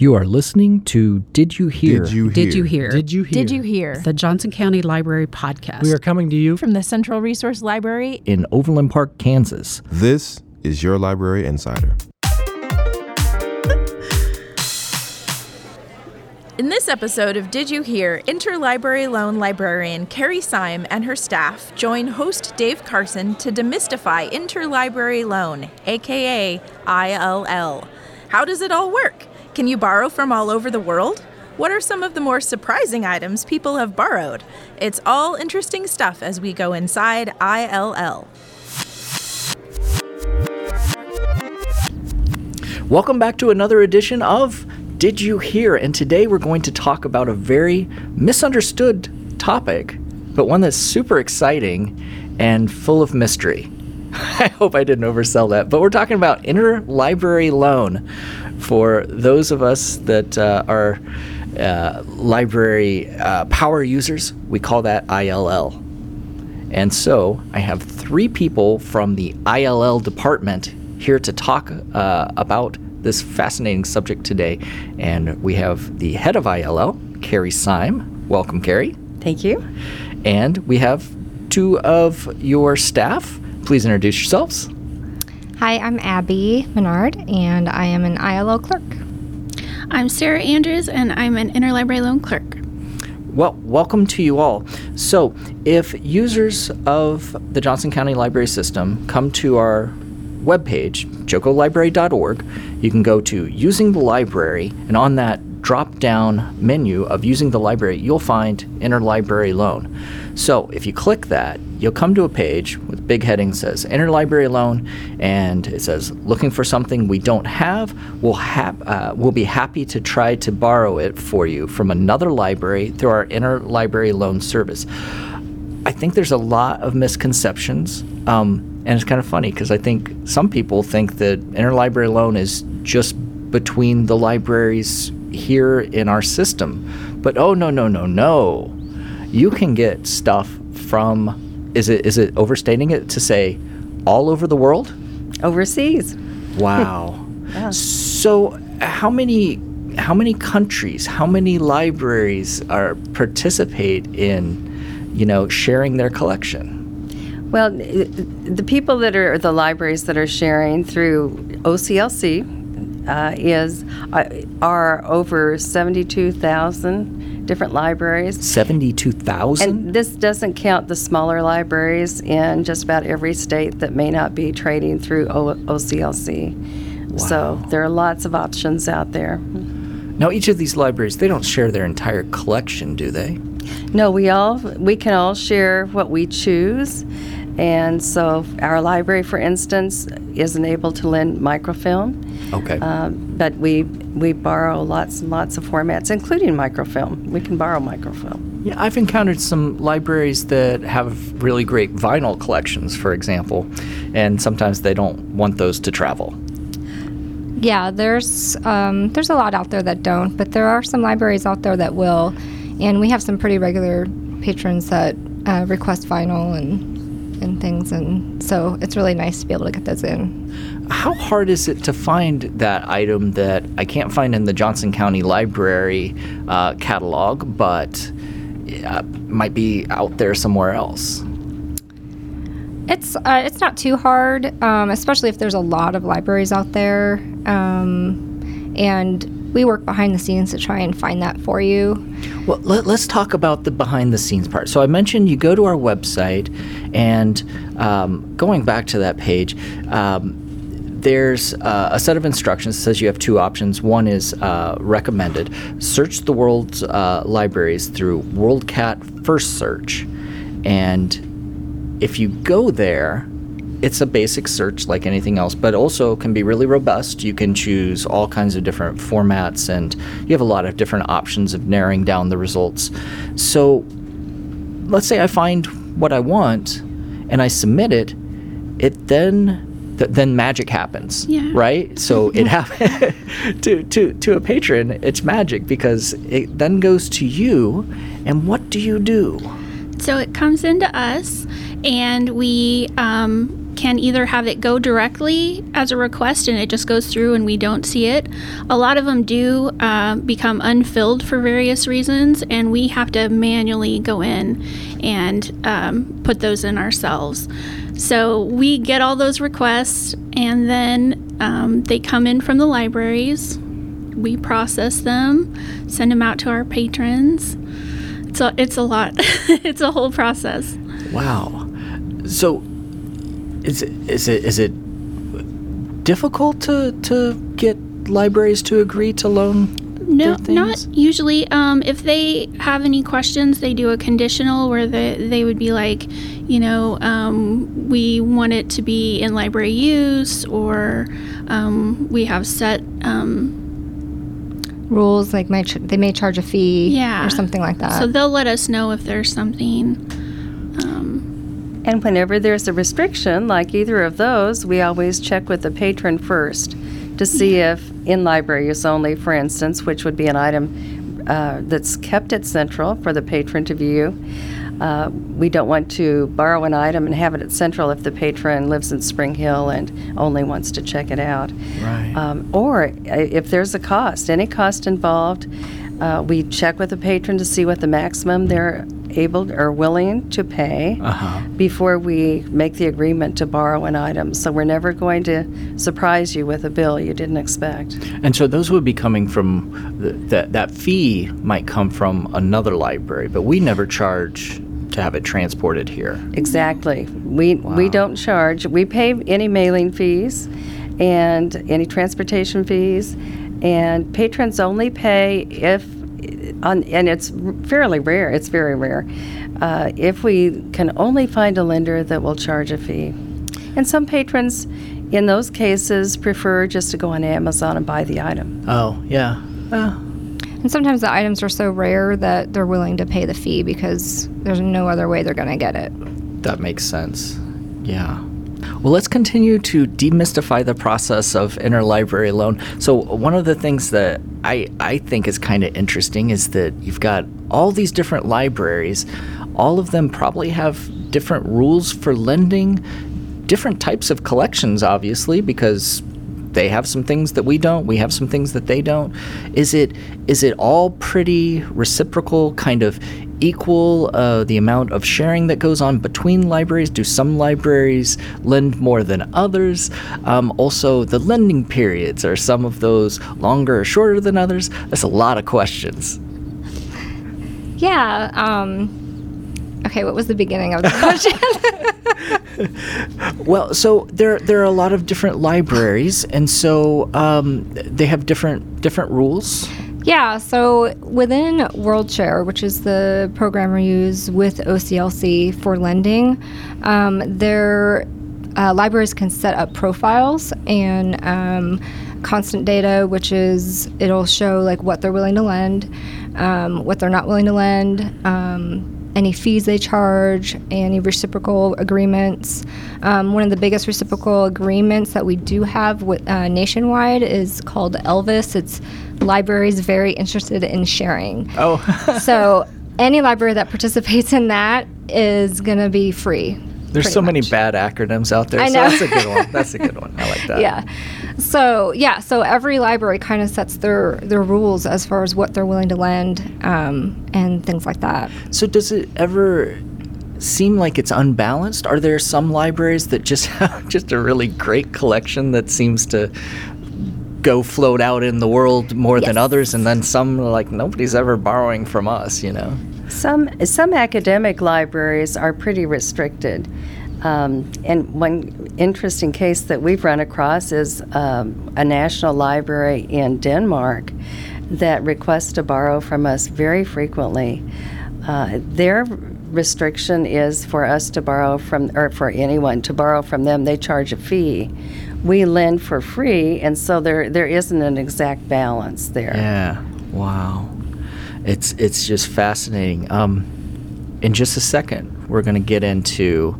You are listening to Did You Hear? Did you hear? Did you hear? Did you hear? Did you hear? The Johnson County Library Podcast. We are coming to you From the Central Resource Library, in Overland Park, Kansas. This is your Library Insider. In this episode of Did You Hear, Interlibrary Loan librarian Carrie Syme and her staff join host Dave Carson to demystify interlibrary loan, aka ILL. How does it all work? Can you borrow from all over the world? What are some of the more surprising items people have borrowed? It's all interesting stuff as we go inside ILL. Welcome back to another edition of Did You Hear? And today we're going to talk about a very misunderstood topic, but one that's super exciting and full of mystery. I hope I didn't oversell that, but we're talking about interlibrary loan for those of us that uh, are uh, library uh, power users. We call that ILL. And so I have three people from the ILL department here to talk uh, about this fascinating subject today. And we have the head of ILL, Carrie Syme. Welcome, Carrie. Thank you. And we have two of your staff. Please introduce yourselves. Hi, I'm Abby Menard, and I am an ILL clerk. I'm Sarah Andrews, and I'm an interlibrary loan clerk. Well, welcome to you all. So, if users of the Johnson County Library System come to our webpage, jocolibrary.org, you can go to Using the Library, and on that drop down menu of Using the Library, you'll find Interlibrary Loan. So, if you click that, you'll come to a page with big heading says Interlibrary Loan, and it says Looking for something we don't have, we'll, uh, we'll be happy to try to borrow it for you from another library through our Interlibrary Loan service. I think there's a lot of misconceptions. Um, and it's kind of funny because I think some people think that interlibrary loan is just between the libraries here in our system. But oh, no, no, no, no. You can get stuff from, is it, is it overstating it to say all over the world? Overseas. Wow. So how many how many countries, how many libraries are participate in, you know, sharing their collection? Well, the people that are the libraries that are sharing through OCLC uh, is uh, are over seventy-two thousand different libraries. 72,000? And this doesn't count the smaller libraries in just about every state that may not be trading through o- OCLC. So there are lots of options out there. Now, each of these libraries, they don't share their entire collection, do they? No, we all we can all share what we choose, and so our library, for instance, isn't able to lend microfilm, Okay. um, but we we borrow lots and lots of formats, including microfilm. We can borrow microfilm. yeah, I've encountered some libraries that have really great vinyl collections, for example, and sometimes they don't want those to travel. Yeah, there's um, there's a lot out there that don't, but there are some libraries out there that will, and we have some pretty regular patrons that uh, request vinyl and and things, and so it's really nice to be able to get those in. How hard is it to find that item that I can't find in the Johnson County Library uh, catalog, but uh, might be out there somewhere else? It's uh, it's not too hard, um, especially if there's a lot of libraries out there, um, and we work behind the scenes to try and find that for you. Well, let, us talk about the behind the scenes part. So I mentioned you go to our website, and um, going back to that page, um, there's uh, a set of instructions that says you have two options. One is uh, recommended. Search the world's uh, libraries through WorldCat First Search, and if you go there, it's a basic search like anything else, but also can be really robust. You can choose all kinds of different formats, and you have a lot of different options of narrowing down the results. So, let's say I find what I want and I submit it, it then th- then magic happens, Yeah. right? So it happens to to to a patron. It's magic because it then goes to you, and what do you do? So it comes into us, and we um, can either have it go directly as a request and it just goes through and we don't see it. A lot of them do uh, become unfilled for various reasons, and we have to manually go in and um, put those in ourselves. So we get all those requests, and then um, they come in from the libraries. We process them, send them out to our patrons. A, it's a lot. it's a whole process. Wow. So, is it is it is it difficult to to get libraries to agree to loan? No, not usually. Um, if they have any questions, they do a conditional where they, they would be like, you know, um, we want it to be in library use, or um, we have set. Um, Rules like may ch- they may charge a fee Yeah. or something like that. so they'll let us know if there's something. And whenever there's a restriction, like either of those, we always check with the patron first to see if in library use only, for instance, which would be an item uh, that's kept at Central for the patron to view. Uh, we don't want to borrow an item and have it at Central if the patron lives in Spring Hill and only wants to check it out. Right. Um, or uh, if there's a cost, any cost involved, uh, we check with the patron to see what the maximum they're able or willing to pay Uh-huh. before we make the agreement to borrow an item. So we're never going to surprise you with a bill you didn't expect. And so those would be coming from the, that that fee might come from another library, but we never charge to have it transported here. Exactly. We we don't charge. We pay any mailing fees and any transportation fees, and patrons only pay if on and it's fairly rare. It's very rare. Uh, if we can only find a lender that will charge a fee, and some patrons, in those cases, prefer just to go on Amazon and buy the item. Oh, yeah. Uh, and sometimes the items are so rare that they're willing to pay the fee because there's no other way they're going to get it. that makes sense. Yeah. Well, let's continue to demystify the process of interlibrary loan. So, one of the things that I, I think is kind of interesting is that you've got all these different libraries. All of them probably have different rules for lending, different types of collections, obviously, because they have some things that we don't we have some things that they don't is it is it all pretty reciprocal kind of equal uh, the amount of sharing that goes on between libraries do some libraries lend more than others um, also the lending periods are some of those longer or shorter than others that's a lot of questions Yeah. Um, okay, what was the beginning of the question? Well, so there there are a lot of different libraries, and so um, they have different different rules. Yeah, so within WorldShare, which is the program we use with OCLC for lending, um, their uh, libraries can set up profiles and um, constant data, which is it'll show like what they're willing to lend, um, what they're not willing to lend. Any fees they charge, any reciprocal agreements. Um, one of the biggest reciprocal agreements that we do have with, uh, nationwide is called LVIS. It's libraries very interested in sharing. Oh, so any library that participates in that is going to be free. there's so many bad acronyms out there. I so know. that's a good one. That's a good one. I like that. Yeah. So yeah, so every library kind of sets their their rules as far as what they're willing to lend um, and things like that. So does it ever seem like it's unbalanced? Are there some libraries that just have just a really great collection that seems to go float out in the world more than others, and then some are like nobody's ever borrowing from us, you know? Some some academic libraries are pretty restricted, um, and one interesting case that we've run across is um, a national library in Denmark that requests to borrow from us very frequently. Uh, their restriction is for us to borrow from, or for anyone to borrow from them, they charge a fee. We lend for free, and so there there isn't an exact balance there. Yeah. Wow. It's it's just fascinating. Um, in just a second, we're going to get into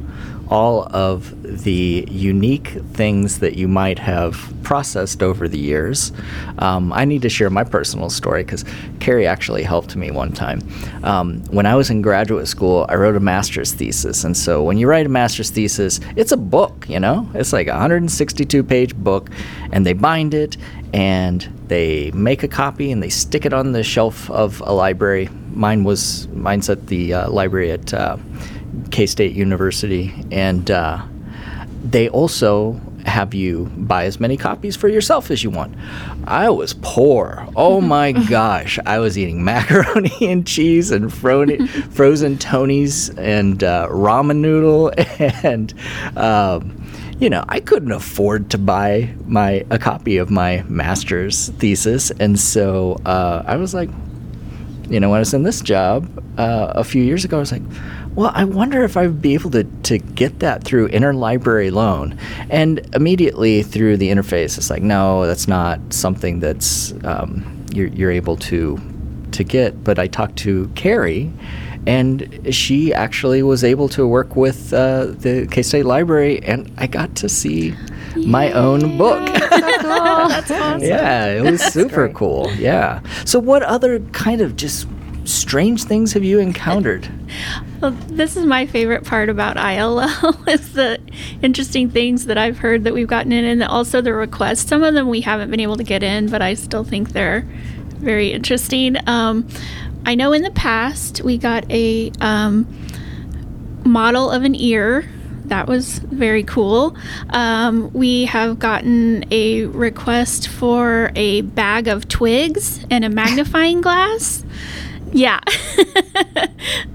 all of the unique things that you might have processed over the years. Um, I need to share my personal story because Carrie actually helped me one time. Um, when I was in graduate school, I wrote a master's thesis. And so when you write a master's thesis, it's a book, you know? It's like a 162 page book, and they bind it and they make a copy and they stick it on the shelf of a library. Mine was mine's at the uh, library at uh, K State University, and uh, they also have you buy as many copies for yourself as you want. I was poor. Oh my gosh. I was eating macaroni and cheese and fro- frozen Tonys and uh, ramen noodle and. Um, you know, I couldn't afford to buy my a copy of my master's thesis, and so uh, I was like, you know, when I was in this job uh, a few years ago, I was like, well, I wonder if I'd be able to, to get that through interlibrary loan. And immediately through the interface, it's like, no, that's not something that's um, you're, you're able to to get. But I talked to Carrie, and she actually was able to work with uh, the K State Library, and I got to see my own book. That's awesome. yeah, it was super cool. Yeah. So, what other kind of just strange things have you encountered? Well, this is my favorite part about ILL is the interesting things that I've heard that we've gotten in, and also the requests. Some of them we haven't been able to get in, but I still think they're very interesting. Um, I know in the past we got a um, model of an ear. That was very cool. Um, we have gotten a request for a bag of twigs and a magnifying glass. Yeah,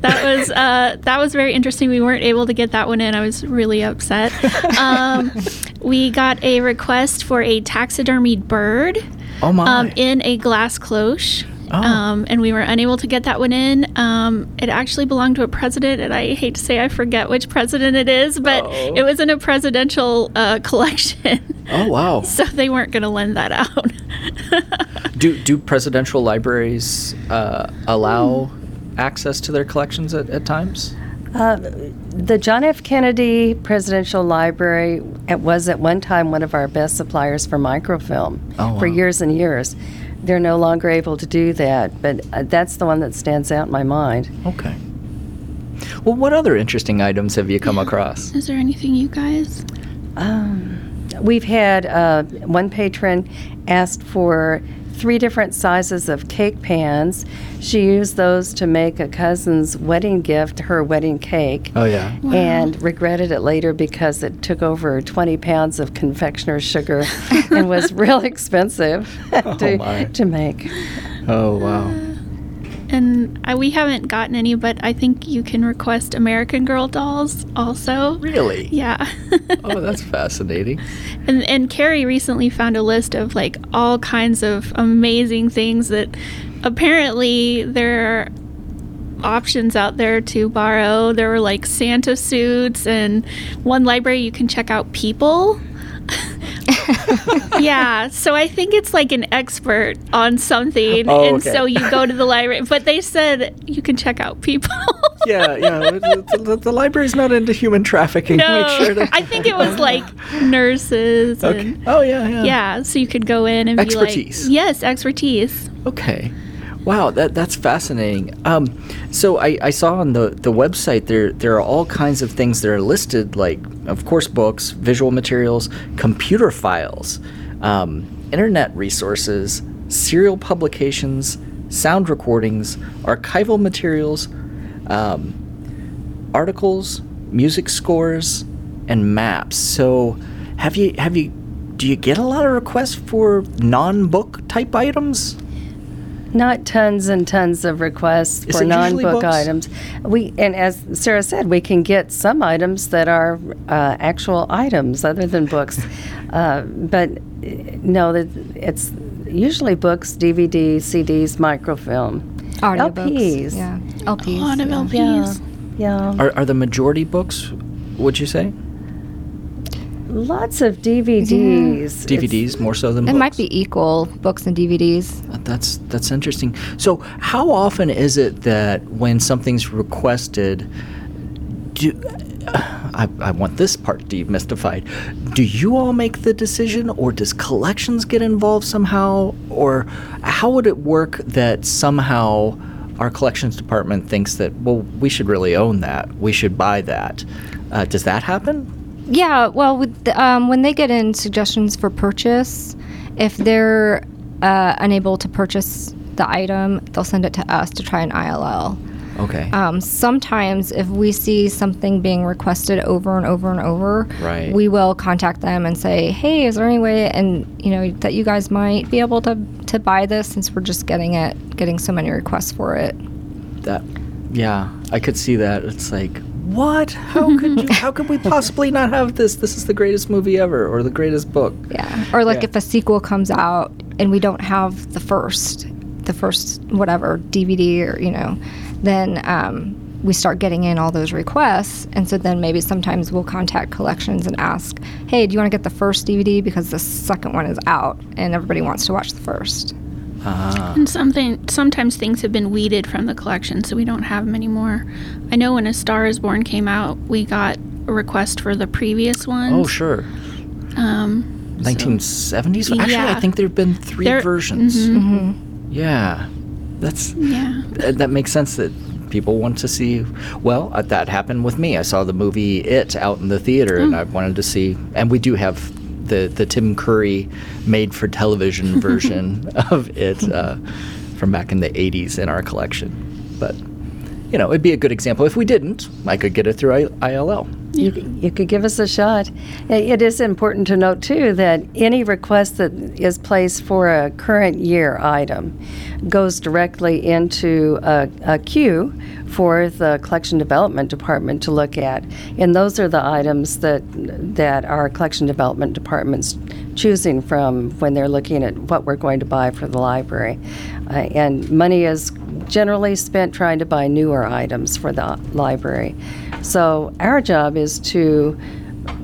that was uh, that was very interesting. We weren't able to get that one in. I was really upset. Um, we got a request for a taxidermied bird Oh my. um, in a glass cloche. Oh. Um, and we were unable to get that one in. Um, it actually belonged to a president, and I hate to say I forget which president it is, but Oh. it was in a presidential uh, collection. oh wow. so they weren't going to lend that out. Do do presidential libraries uh, allow access to their collections at, at times? Uh, the John F. Kennedy Presidential Library it was at one time one of our best suppliers for microfilm Oh, for wow. years and years. They're no longer able to do that, but uh, that's the one that stands out in my mind. Okay. Well, what other interesting items have you come across? Is there anything you guys? We've had uh, one patron asked for three different sizes of cake pans. She used those to make a cousin's wedding gift, her wedding cake. Oh yeah. and regretted it later because it took over 20 pounds of confectioner's sugar and was real expensive to, my. to make. Oh wow. And I, we haven't gotten any, but I think you can request American Girl dolls also. Really? Yeah. Oh, that's fascinating. And and Carrie recently found a list of like all kinds of amazing things that apparently there are options out there to borrow. There were like Santa suits and one library you can check out people. yeah, so I think it's like an expert on something, Oh, and okay. so you go to the library. But they said you can check out people. Yeah, yeah. The, the, the library's not into human trafficking. no, Make sure to. I think it was like nurses Okay. and Oh yeah, yeah. yeah, so you could go in and Expertise. be like, yes, expertise. Okay. Wow, that that's fascinating. Um, so I, I saw on the, the website there there are all kinds of things that are listed, like of course books, visual materials, computer files, um, internet resources, serial publications, sound recordings, archival materials, um, articles, music scores, and maps. So have you have you do you get a lot of requests for non-book type items? Not tons and tons of requests Is for it usually non-book books? items. We and as Sarah said, we can get some items that are uh, actual items other than books, uh, but uh, no, that it's usually books, DVDs, CDs, microfilm, Audiobooks. LPs. Yeah. LPs. A lot of yeah. LPs. Yeah, Are, are the majority books, would you say? Lots of DVDs. It's- DVDs more so than It books? might be equal books and DVDs. That's that's interesting. So, how often is it that when something's requested, do I, I want this part demystified. Do you all make the decision, or does collections get involved somehow? Or how would it work that somehow our collections department thinks that, well, we should really own that, we should buy that? Uh, does that happen? Yeah, well, with um, when they get in suggestions for purchase, if they're uh, unable to purchase the item, they'll send it to us to try an ILL. Okay. Um, sometimes, if we see something being requested over and over and over, Right. we will contact them and say, "Hey, is there any way, and you know, that you guys might be able to to buy this since we're just getting it, getting so many requests for it." that, yeah, I could see that. It's like, what? How could you? How could we possibly not have this? This is the greatest movie ever, or the greatest book. Yeah. Or like Yeah. if a sequel comes out and we don't have the first, the first whatever DVD or you know, then um, we start getting in all those requests, and so then maybe sometimes we'll contact collections and ask, hey, do you want to get the first DVD because the second one is out and everybody wants to watch the first. And something sometimes things have been weeded from the collection, so we don't have them anymore. I know when A Star Is Born came out, we got a request for the previous ones. Oh, sure. Um, 1970s. Actually, I think there've been 3 There- versions. Mm-hmm. Yeah, that's yeah. th- that makes sense that people want to see. Well, uh, that happened with me. I saw the movie It out in the theater, and I wanted to see. And we do have the the Tim Curry made for television version of It uh, from back in the 80s in our collection. But you know, it'd be a good example. If we didn't, I could get it through I- ILL. You, you could give us a shot. It is important to note, too, that any request that is placed for a current year item goes directly into a, a queue for the collection development department to look at. And those are the items that, that our collection development department's choosing from when they're looking at what we're going to buy for the library. Uh, and money is generally spent trying to buy newer items for the library. So our job is to,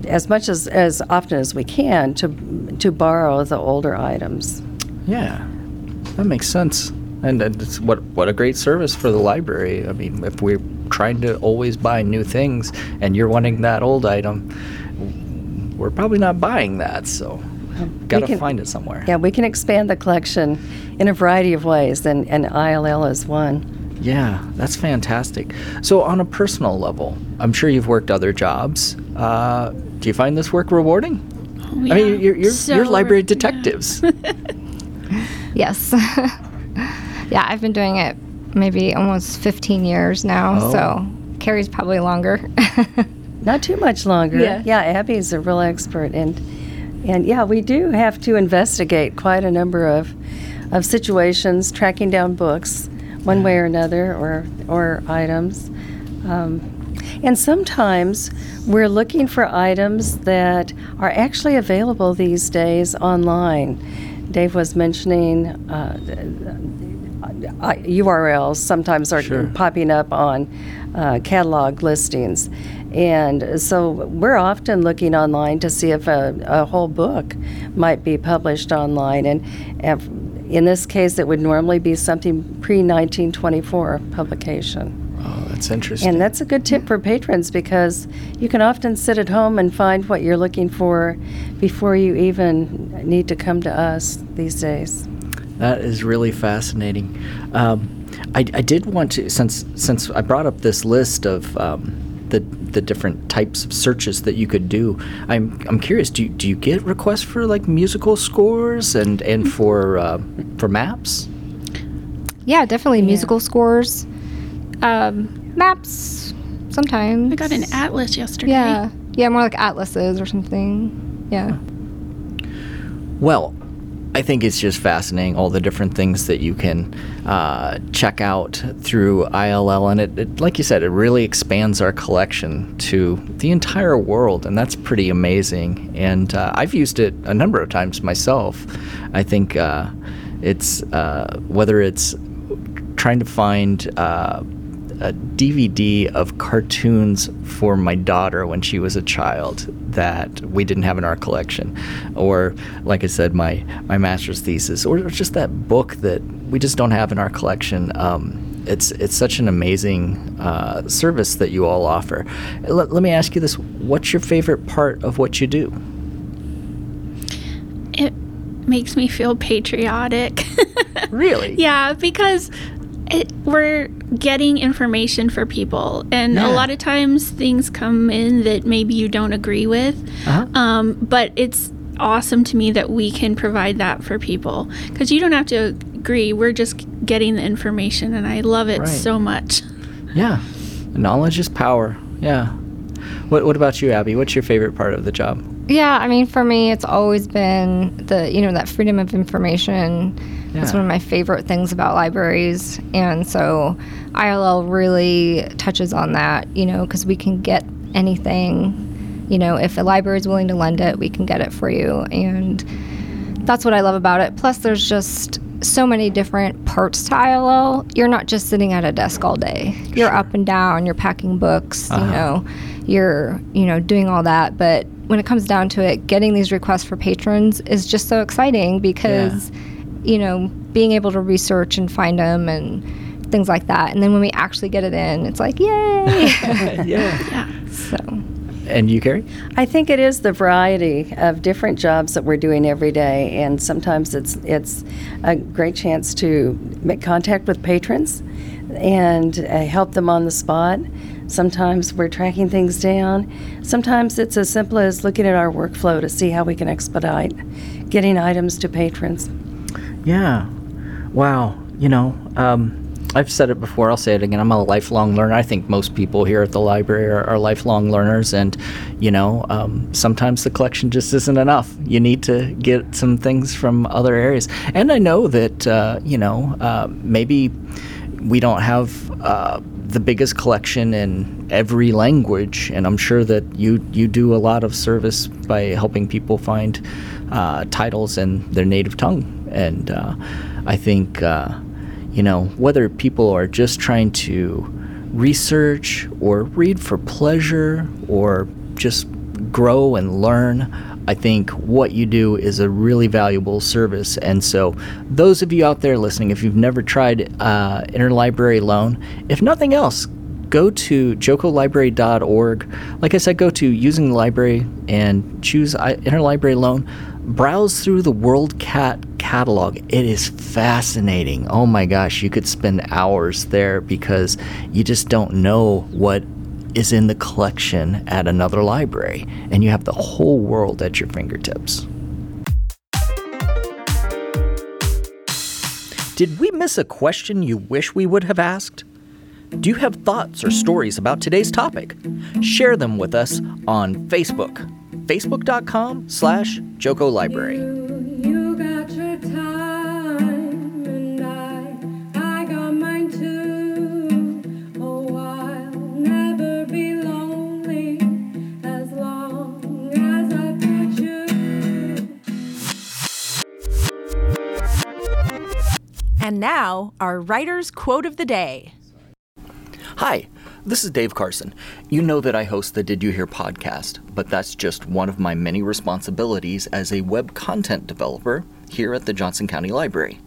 as much as as often as we can, to to borrow the older items. Yeah, that makes sense. And and it's what what a great service for the library. I mean, if we're trying to always buy new things, and you're wanting that old item, we're probably not buying that. So, gotta can- find it somewhere. Yeah, we can expand the collection in a variety of ways, and, and ILL is one. Yeah, that's fantastic. So, on a personal level, I'm sure you've worked other jobs. Uh, do you find this work rewarding? I mean, you're, you're, you're So- library yeah. detectives. Yes. yeah, I've been doing it maybe almost 15 years now, Oh. so Carrie's probably longer. Not too much longer. Yeah. yeah Abby's a real expert, and and yeah, we do have to investigate quite a number of of situations, tracking down books, one way or another, or or items. Um, and sometimes we're looking for items that are actually available these days online. Dave was mentioning uh, uh, URLs sometimes are Sure. popping up on uh, catalog listings. And so we're often looking online to see if a, a whole book might be published online. And if, in this case, it would normally be something pre 1924 publication. oh, that's interesting. And that's a good tip for patrons because you can often sit at home and find what you're looking for before you even need to come to us these days. That is really fascinating. Um, I, I did want to, since since I brought up this list of um, the the different types of searches that you could do. I'm I'm curious. Do you, do you get requests for like musical scores and and for uh, for maps? yeah, definitely musical scores, um, maps, sometimes. I got an atlas yesterday. Yeah, yeah, more like atlases or something. Yeah. Well, I think it's just fascinating all the different things that you can uh, check out through ILL, and it, it, like you said, it really expands our collection to the entire world, and that's pretty amazing. And uh, I've used it a number of times myself. I think uh, it's uh, whether it's trying to find uh, a DVD of cartoons for my daughter when she was a child that we didn't have in our collection, or like I said, my my master's thesis, or just that book that we just don't have in our collection. Um, it's it's such an amazing uh, service that you all offer. Let, let me ask you this: What's your favorite part of what you do? It makes me feel patriotic. Really? yeah, because it, we're getting information for people, and Yeah. a lot of times things come in that maybe you don't agree with. Uh-huh. Um, but it's awesome to me that we can provide that for people because you don't have to agree. We're just getting the information, and I love it Right. so much. Yeah. Knowledge is power. Yeah. What What about you, Abby? What's your favorite part of the job? Yeah, I mean, for me, it's always been the you know that freedom of information. It's one of my favorite things about libraries, and so ILL really touches on that. You know, because we can get anything. You know, if a library is willing to lend it, we can get it for you, and that's what I love about it. Plus, there's just so many different parts to ILL. You're not just sitting at a desk all day. You're up and down. You're packing books. You uh-huh. know, you're you know doing all that. But when it comes down to it, getting these requests for patrons is just so exciting because you know being able to research and find them and things like that. And then when we actually get it in, it's like yay. yeah. so. And you, Carrie? I think it is the variety of different jobs that we're doing every day, and sometimes it's it's a great chance to make contact with patrons and uh, help them on the spot. Sometimes we're tracking things down. Sometimes it's as simple as looking at our workflow to see how we can expedite getting items to patrons. Yeah. Wow. You know, um, I've said it before. I'll say it again. I'm a lifelong learner. I think most people here at the library are, are lifelong learners, and you know, um, sometimes the collection just isn't enough. You need to get some things from other areas. And I know that uh, you know uh, maybe we don't have uh, the biggest collection in every language, and I'm sure that you you do a lot of service by helping people find uh, titles in their native tongue. And uh, I think uh, you know whether people are just trying to research or read for pleasure or just grow and learn. I think what you do is a really valuable service. And so, those of you out there listening, if you've never tried uh, interlibrary loan, if nothing else, go to jocolibrary.org. Like I said, go to using the library and choose interlibrary loan. Browse through the WorldCat catalog. It is fascinating. Oh my gosh, you could spend hours there because you just don't know what is in the collection at another library, and you have the whole world at your fingertips. Did we miss a question you wish we would have asked? Do you have thoughts or stories about today's topic? Share them with us on Facebook. Facebook.com slash JoCo Library. You got your time, and I, I got mine too. Oh, I'll never be lonely as long as I've got you. And now, our writer's quote of the day. Hi, this is Dave Carson. You know that I host the Did You Hear podcast, but that's just one of my many responsibilities as a web content developer here at the Johnson County Library.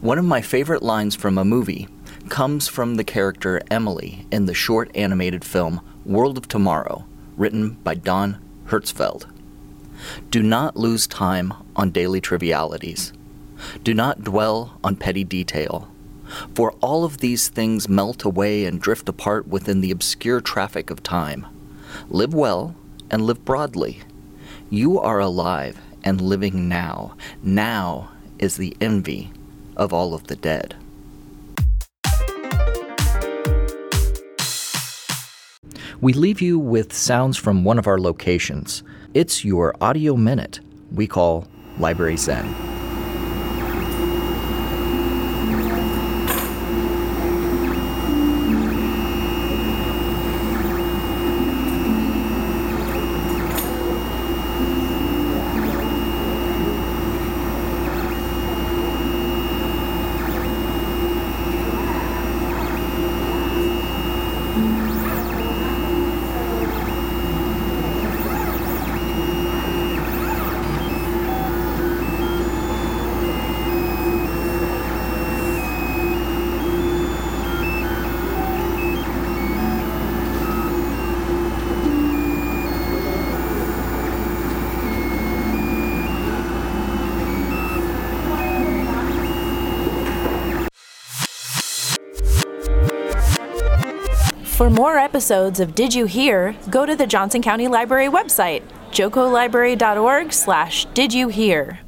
One of my favorite lines from a movie comes from the character Emily in the short animated film World of Tomorrow, written by Don Hertzfeldt. Do not lose time on daily trivialities. Do not dwell on petty detail. For all of these things melt away and drift apart within the obscure traffic of time. Live well and live broadly. You are alive and living now. Now is the envy of all of the dead. We leave you with sounds from one of our locations. It's your audio minute we call Library Zen. More episodes of Did You Hear, go to the Johnson County Library website, jocolibrary.org slash did you hear.